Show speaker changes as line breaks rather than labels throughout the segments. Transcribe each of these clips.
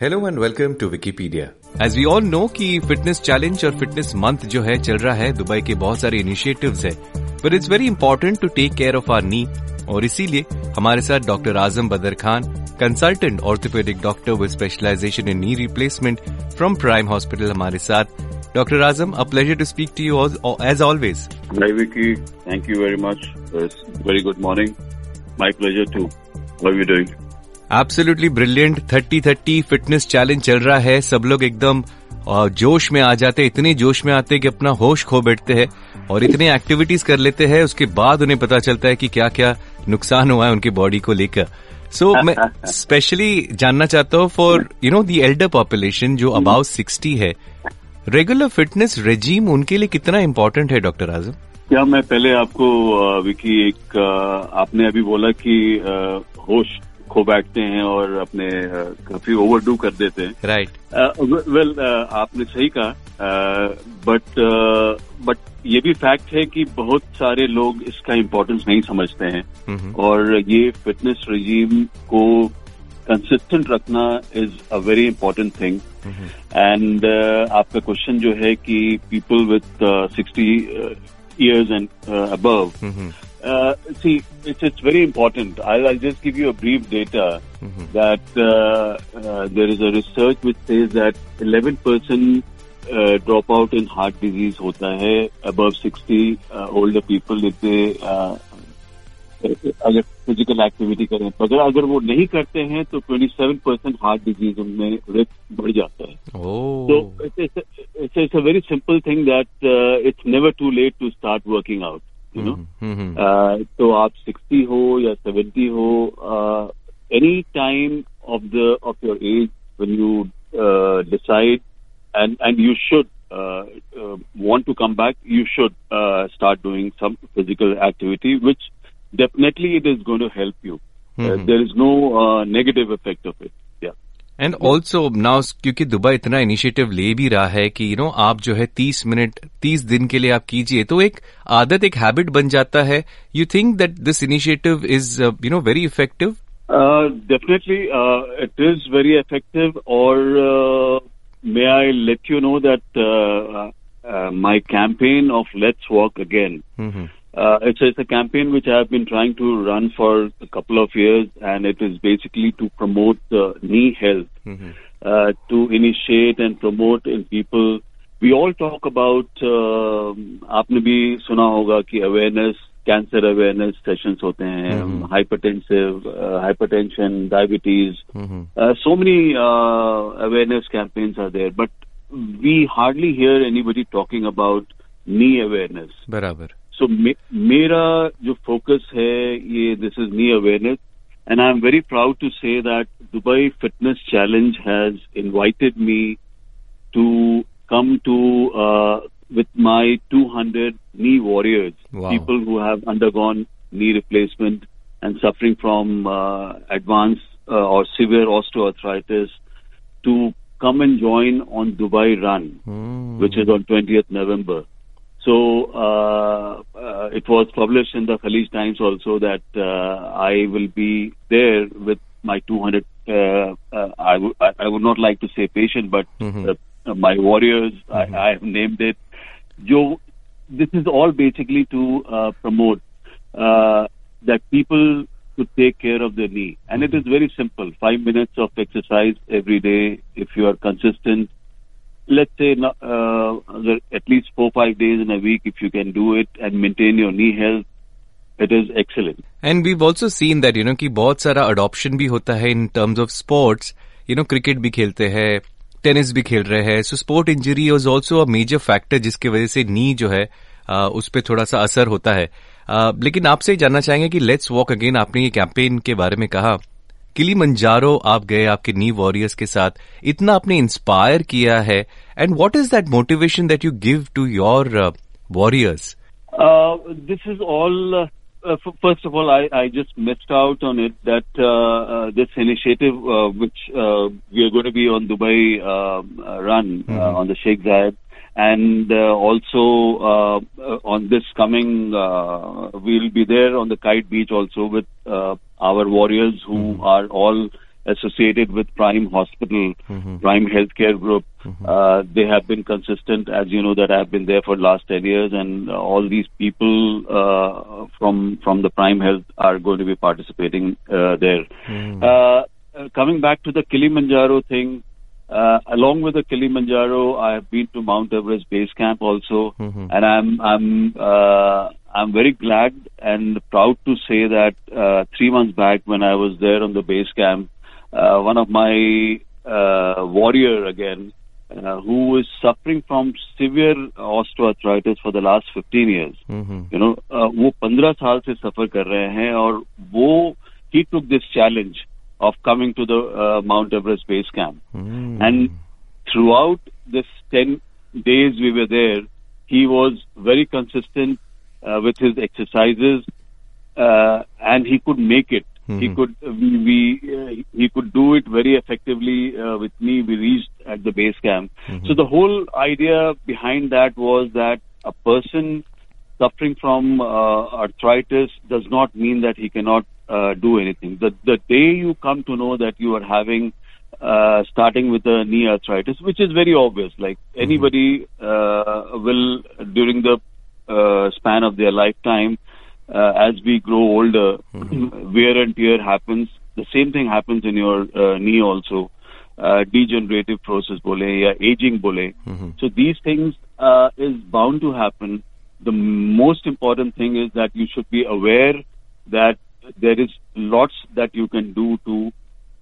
Hello and welcome to Vickypedia
as we all know कि fitness challenge और fitness month जो है चल रहा है दुबई के बहुत सारे इनिशिएटिव्स है but it's very important to take care of our knee और इसीलिए हमारे साथ doctor Azam Badar Khan consultant orthopedic doctor with specialisation in knee replacement from Prime Hospital हमारे साथ doctor Azam a pleasure to speak to you as always
Hi Vicky, thank you very much. It's very good morning. My pleasure too. How are you doing?
Absolutely brilliant thirty thirty fitness challenge चल रहा है सब लोग एकदम जोश में आ जाते हैं इतने जोश में आते हैं कि अपना होश खो बैठते हैं और इतने एक्टिविटीज़ कर लेते हैं उसके बाद उन्हें पता चलता है कि क्या क्या नुकसान हुआ है उनकी बॉडी को लेकर। सो so, मैं स्पेशली जानना चाहता हूँ for you know the elder population जो अबाउ सिक्सटी है रेगुलर फिटनेस रेजीम उनके लिए कितना इम्पोर्टेंट है डॉक्टर आज़म?
क्या मैं पहले आपको विकी एक आपने अभी बोला कि होश खो बैठते हैं और अपने काफ़ी ओवरडू कर देते हैं।
राइट
वेल आपने सही कहा। बट बट ये भी फैक्ट है कि बहुत सारे लोग इसका इम्पोर्टेंस नहीं समझते हैं। और ये फिटनेस रजीम को कंसिस्टेंट रखना is a very important thing and आपका क्वेश्चन जो है कि पीपल विथ सिक्सटी years एंड above. Uh, see, it's it's very important. I'll, I'll just give you a brief data that uh, uh, there is a research which says that 11 percent uh, dropout in heart disease होता है above 60 uh, older people if they uh, अगर physical activity करें तो अगर अगर वो नहीं करते हैं तो 27 परसेंट हार्ट डिजीज उनमें रिस्क बढ़ जाता है
ओ
So it's, it's, a, it's, a, it's a very simple thing that uh, it's never too late to start working out. You know, uh, तो आप 60 हो या 70 हो, uh, any time of the of your age when you uh, decide and and you should uh, uh, want to come back, you should uh, start doing some physical activity, which definitely it is going to help you. Uh, there is no uh, negative effect of it.
And also now क्योंकि Dubai इतना initiative ले भी रहा है कि you know आप जो है तीस मिनट तीस दिन के लिए आप कीजिए तो एक आदत एक हैबिट बन जाता है you think that this initiative is you know very
effective definitely it is very effective और effective. Or may I let you know that uh, uh, my campaign of Let's Walk Again. Uh, it's, it's a campaign which I have been trying to run for a couple of years, and it is basically to promote uh, knee health, uh, to initiate and promote in people. We all talk about. Uh, आपने भी सुना होगा कि awareness, cancer awareness sessions होते हैं hypertensive hypertension diabetes so many awareness campaigns are there but we hardly here anybody talking about knee awareness
बराबर
सो मेरा जो फोकस है ये this is knee awareness and I am very proud to say that Dubai fitness challenge has invited me to come to uh, with my 200 knee warriors,
Wow.
people who have undergone knee replacement and suffering from uh, advanced uh, or severe osteoarthritis, to come and join on Dubai Run, which is on 20th November. So uh, uh, it was published in the Khaleej Times also that uh, I will be there with my 200. Uh, uh, I, w- I would not like to say patient, but uh, my warriors. I, I have named it. Joe, this is all basically to uh, promote uh, that people to take care of their knee, and it is very simple. Five minutes of exercise every day. If you are consistent, let's say uh, at least four five days in a week if you can do it and maintain your knee health it is excellent.
And we've also seen that you know कि बहुत सारा adoption भी होता है in terms of sports you know cricket भी खेलते हैं tennis भी खेल रहे हैं. So sport injury is also a major factor जिसकी वजह से नी जो है आ, उस पर थोड़ा सा असर होता है. आ, लेकिन आपसे जानना चाहेंगे कि लेट्स वॉक अगेन आपने ये कैंपेन के बारे में कहा. किली मंजारो आप गए आपके नी वॉरियर्स के साथ इतना आपने इंस्पायर किया है and what is that motivation that you give to your
warriors this is all first of all I I just missed out on it that this initiative which we are going to be on Dubai run on the Sheikh Zayed and uh, also uh, on this coming uh, we'll be there on the kite beach also with uh, our warriors who are all associated with Prime Hospital, Prime Healthcare Group. Uh, they have been consistent, as you know, that I've been there for the last 10 years, and all these people uh, from from the Prime Health are going to be participating uh, there. Uh, coming back to the Kilimanjaro thing, uh, along with the Kilimanjaro, I have been to Mount Everest Base Camp also, and I'm I'm uh, I'm very glad and proud to say that uh, three months back when I was there on the base camp, uh, one of my uh, warrior again, uh, who is suffering from severe osteoarthritis for the last 15 years, you know, uh, वो 15 साल से सफर कर रहे हैं और वो he took this challenge of coming to the uh, Mount Everest base camp. And throughout this 10 days we were there, he was very consistent uh, with his exercises, uh, and he could make it. He could we, uh, he could do it very effectively uh, with me. We reached at the base camp. So the whole idea behind that was that a person suffering from uh, arthritis does not mean that he cannot uh, do anything. The the day you come to know that you are having uh, starting with the knee arthritis, which is very obvious, like anybody uh, will during the uh, span of their lifetime, uh, as we grow older, wear and tear happens. The same thing happens in your uh, knee also. Uh, degenerative process bole या aging bole. So these things uh, is bound to happen. The most important thing is that you should be aware that there is lots that you can do to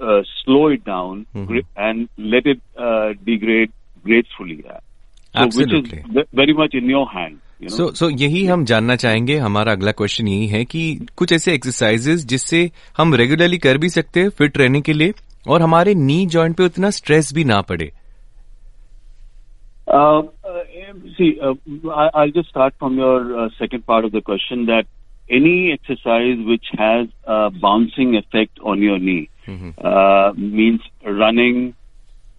uh, slow it down gra- and let it uh, degrade gracefully. So
Absolutely.
Which is very much in your hand. You know?
सो सो यही हम जानना चाहेंगे हमारा अगला question यही है कि कुछ ऐसे एक्सरसाइजेस जिससे हम रेगुलरली कर भी सकते हैं फिट रहने के लिए और हमारे नी जॉइंट पे उतना स्ट्रेस भी ना पड़े
Uh, uh, see, uh, I, I'll just start from your uh, second part of the question that any exercise which has a bouncing effect on your knee uh, means running.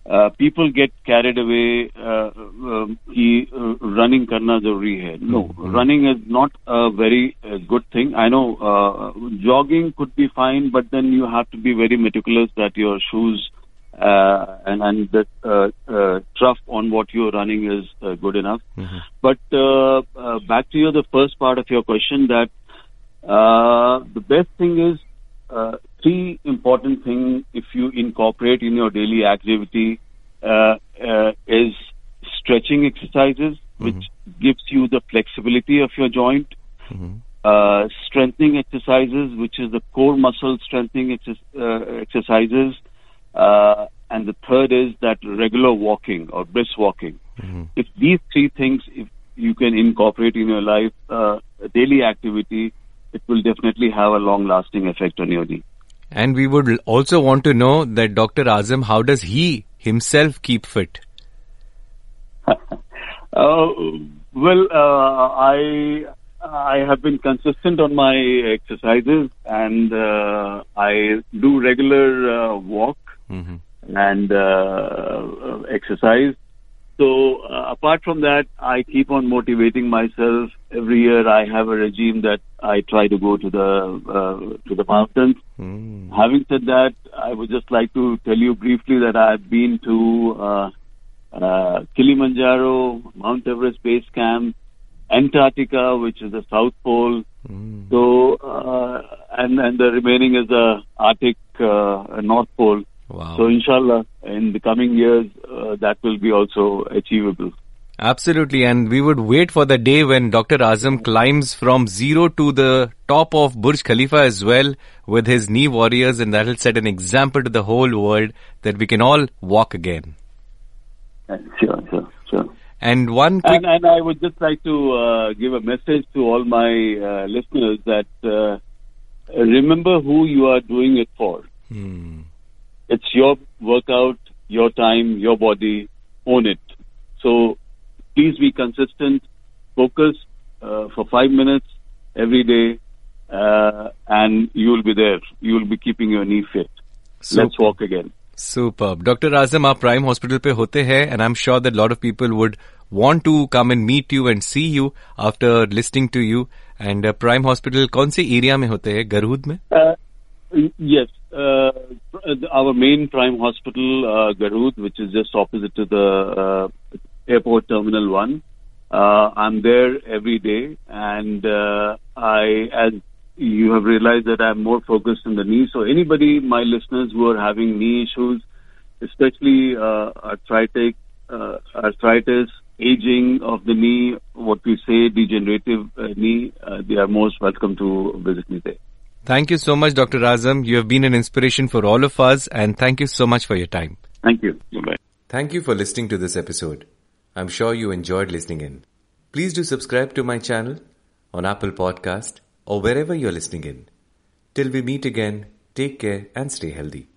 Uh, people get carried away uh, uh, कि uh, running करना जरूरी है. No, running is not a very uh, good thing. I know uh, jogging could be fine, but then you have to be very meticulous that your shoes uh, and and the uh, uh, trough on what you're running is uh, good enough. But uh, uh, back to you, the first part of your question that uh, the best thing is uh, three important things if you incorporate in your daily activity uh, uh, is stretching exercises, which gives you the flexibility of your joint. Uh, strengthening exercises, which is the core muscle strengthening exer- uh, exercises. Uh, and the third is that regular walking or brisk walking. If these three things, if you can incorporate in your life, uh, daily activity, it will definitely have a long-lasting effect on your knee.
And we would also want to know that Dr. Azam, how does he himself keep fit?
Uh, well, uh, I I have been consistent on my exercises, and uh, I do regular uh, walk and uh, exercise. So uh, apart from that, I keep on motivating myself. Every year, I have a regime that I try to go to the uh, to the mountains. Having said that, I would just like to tell you briefly that I've been to uh, uh, Kilimanjaro, Mount Everest Base Camp, Antarctica, which is the South Pole. So, uh, and and the remaining is the Arctic uh, North Pole.
Wow.
So, inshallah, in the coming years, uh, that will be also achievable.
Absolutely, and we would wait for the day when Dr. Azam climbs from zero to the top of Burj Khalifa as well with his knee warriors, and that will set an example to the whole world that we can all walk again.
Sure, sure, sure.
And one quick,
And, and I would just like to uh, give a message to all my uh, listeners that uh, remember who you are doing it for. It's your workout, your time, your body. Own it. So please be consistent, focus uh, for five minutes every day, uh, and you will be there. You will be keeping your knee fit. Let's
Super.
walk again.
Superb. Dr. Azam, आप Prime Hospital पे होते हैं and I'm sure that a lot of people would want to come and meet you and see you after listening to you. And uh, Prime Hospital कौन से area में होते हैं गरहूद में
Uh, Yes, uh, our main prime hospital, uh, Garhoud, which is just opposite to the uh, airport terminal one. Uh, I'm there every day, and uh, I, as you have realized, that I'm more focused on the knee. So anybody, my listeners who are having knee issues, especially uh, arthritic, uh, arthritis, aging of the knee, what we say degenerative uh, knee, uh, they are most welcome to visit me there.
Thank you so much, Dr. Azam. You have been an inspiration for all of us, and thank you so much for your time.
Thank you. Bye-bye.
Thank you for listening to this episode. I'm sure you enjoyed listening in. Please do subscribe to my channel on Apple Podcast or wherever you're listening in. Till we meet again, take care and stay healthy.